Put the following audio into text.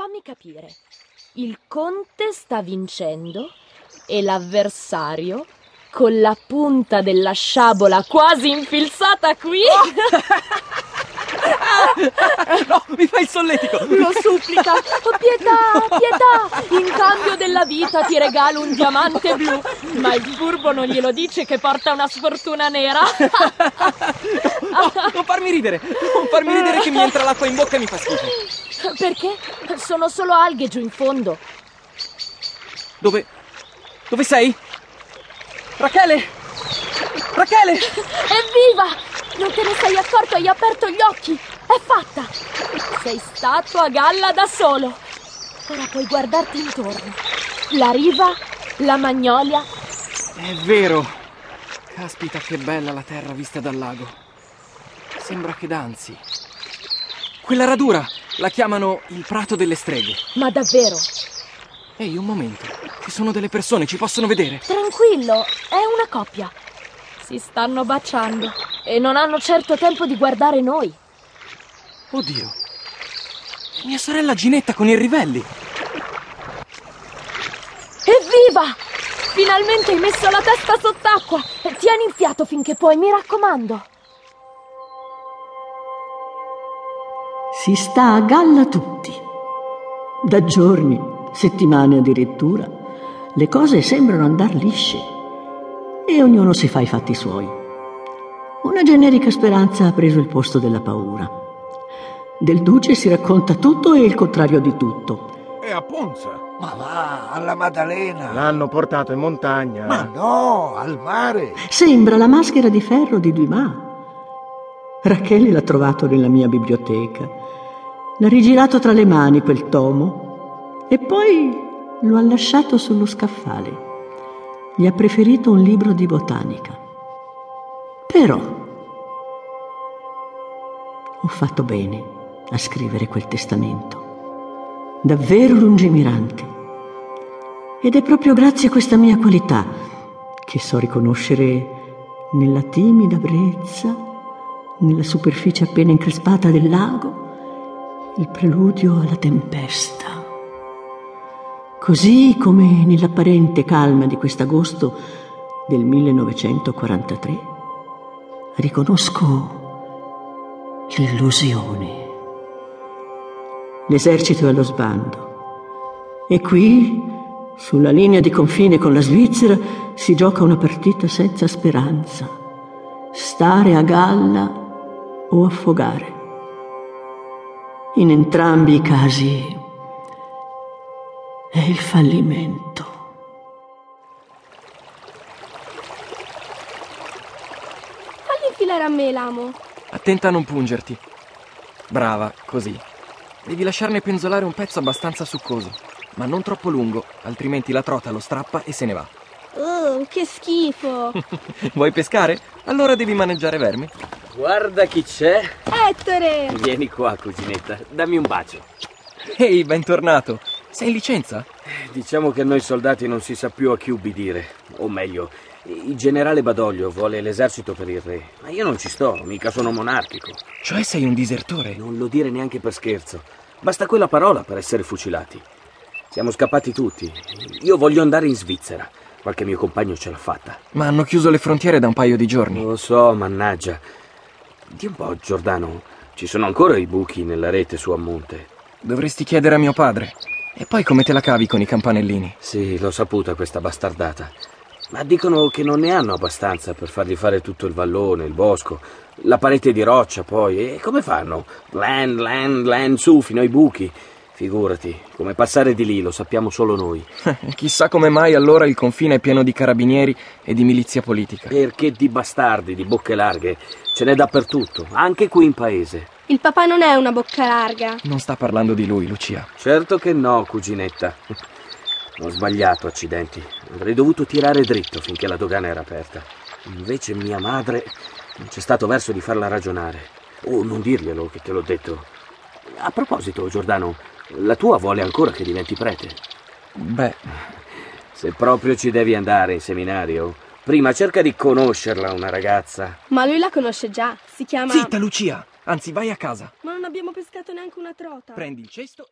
fammi capire. Il conte sta vincendo e l'avversario con la punta della sciabola quasi infilzata qui. no, mi fai il solletico! Lo supplica! Oh, pietà, pietà! In cambio della vita ti regalo un diamante blu. Ma il furbo non glielo dice che porta una sfortuna nera. no, non farmi ridere! Non farmi ridere che mi entra l'acqua in bocca e mi fa schifo. Perché? Sono solo alghe giù in fondo. Dove? Dove sei? Rachele! Rachele! Evviva! Non te ne sei accorto, hai aperto gli occhi! È fatta! Sei stato a galla da solo! Ora puoi guardarti intorno. La riva, la magnolia. È vero! Caspita, che bella la terra vista dal lago. Sembra che danzi. Quella radura la chiamano il prato delle streghe. Ma davvero? Ehi, un momento. Ci sono delle persone, ci possono vedere. Tranquillo, è una coppia. Si stanno baciando e non hanno certo tempo di guardare noi. Oddio. Mia sorella Ginetta con i rivelli. Evviva! Finalmente hai messo la testa sott'acqua. Tieni il fiato finché puoi, mi raccomando. Si sta a galla tutti. Da giorni, settimane addirittura, le cose sembrano andar lisce e ognuno si fa i fatti suoi. Una generica speranza ha preso il posto della paura. Del Duce si racconta tutto e il contrario di tutto. È a Ponza. Ma va, alla Maddalena. L'hanno portato in montagna. Ma no, al mare. Sembra la maschera di ferro di Dumas. Rachele l'ha trovato nella mia biblioteca. L'ha rigirato tra le mani quel tomo e poi lo ha lasciato sullo scaffale. Gli ha preferito un libro di botanica. Però ho fatto bene a scrivere quel testamento. Davvero lungimirante. Ed è proprio grazie a questa mia qualità che so riconoscere nella timida brezza, nella superficie appena increspata del lago, il preludio alla tempesta. Così come nell'apparente calma di quest'agosto del 1943 riconosco l'illusione. L'esercito è allo sbando e qui, sulla linea di confine con la Svizzera, si gioca una partita senza speranza. Stare a galla o affogare. In entrambi i casi è il fallimento. Falli infilare a me l'amo. Attenta a non pungerti. Brava, così. Devi lasciarne penzolare un pezzo abbastanza succoso, ma non troppo lungo, altrimenti la trota lo strappa e se ne va. Oh, che schifo! Vuoi pescare? Allora devi maneggiare vermi. Guarda chi c'è. Ettore! Vieni qua, cuginetta, dammi un bacio. Ehi, bentornato. Sei in licenza? Diciamo che noi soldati non si sa più a chi ubbidire. O meglio, il generale Badoglio vuole l'esercito per il re. Ma io non ci sto, mica sono monarchico. Cioè sei un disertore? Non lo dire neanche per scherzo. Basta quella parola per essere fucilati. Siamo scappati tutti. Io voglio andare in Svizzera. Qualche mio compagno ce l'ha fatta. Ma hanno chiuso le frontiere da un paio di giorni. Lo so, mannaggia. Di un po', Giordano. Ci sono ancora i buchi nella rete su a monte. Dovresti chiedere a mio padre. E poi come te la cavi con i campanellini? Sì, l'ho saputa questa bastardata. Ma dicono che non ne hanno abbastanza per fargli fare tutto il vallone, il bosco, la parete di roccia poi. E come fanno? Land, land, land, su fino ai buchi. Figurati, come passare di lì lo sappiamo solo noi. Chissà come mai allora il confine è pieno di carabinieri e di milizia politica. Perché di bastardi, di bocche larghe, ce n'è dappertutto, anche qui in paese. Il papà non è una bocca larga. Non sta parlando di lui, Lucia. Certo che no, cuginetta. Ho sbagliato, accidenti. Avrei dovuto tirare dritto finché la dogana era aperta. Invece mia madre non c'è stato verso di farla ragionare. O non dirglielo che te l'ho detto. A proposito, Giordano, la tua vuole ancora che diventi prete? Beh, Se proprio ci devi andare in seminario, prima cerca di conoscerla una ragazza. Ma lui la conosce già. Si chiama. zitta Lucia! Anzi, vai a casa. Ma non abbiamo pescato neanche una trota. Prendi il cesto e...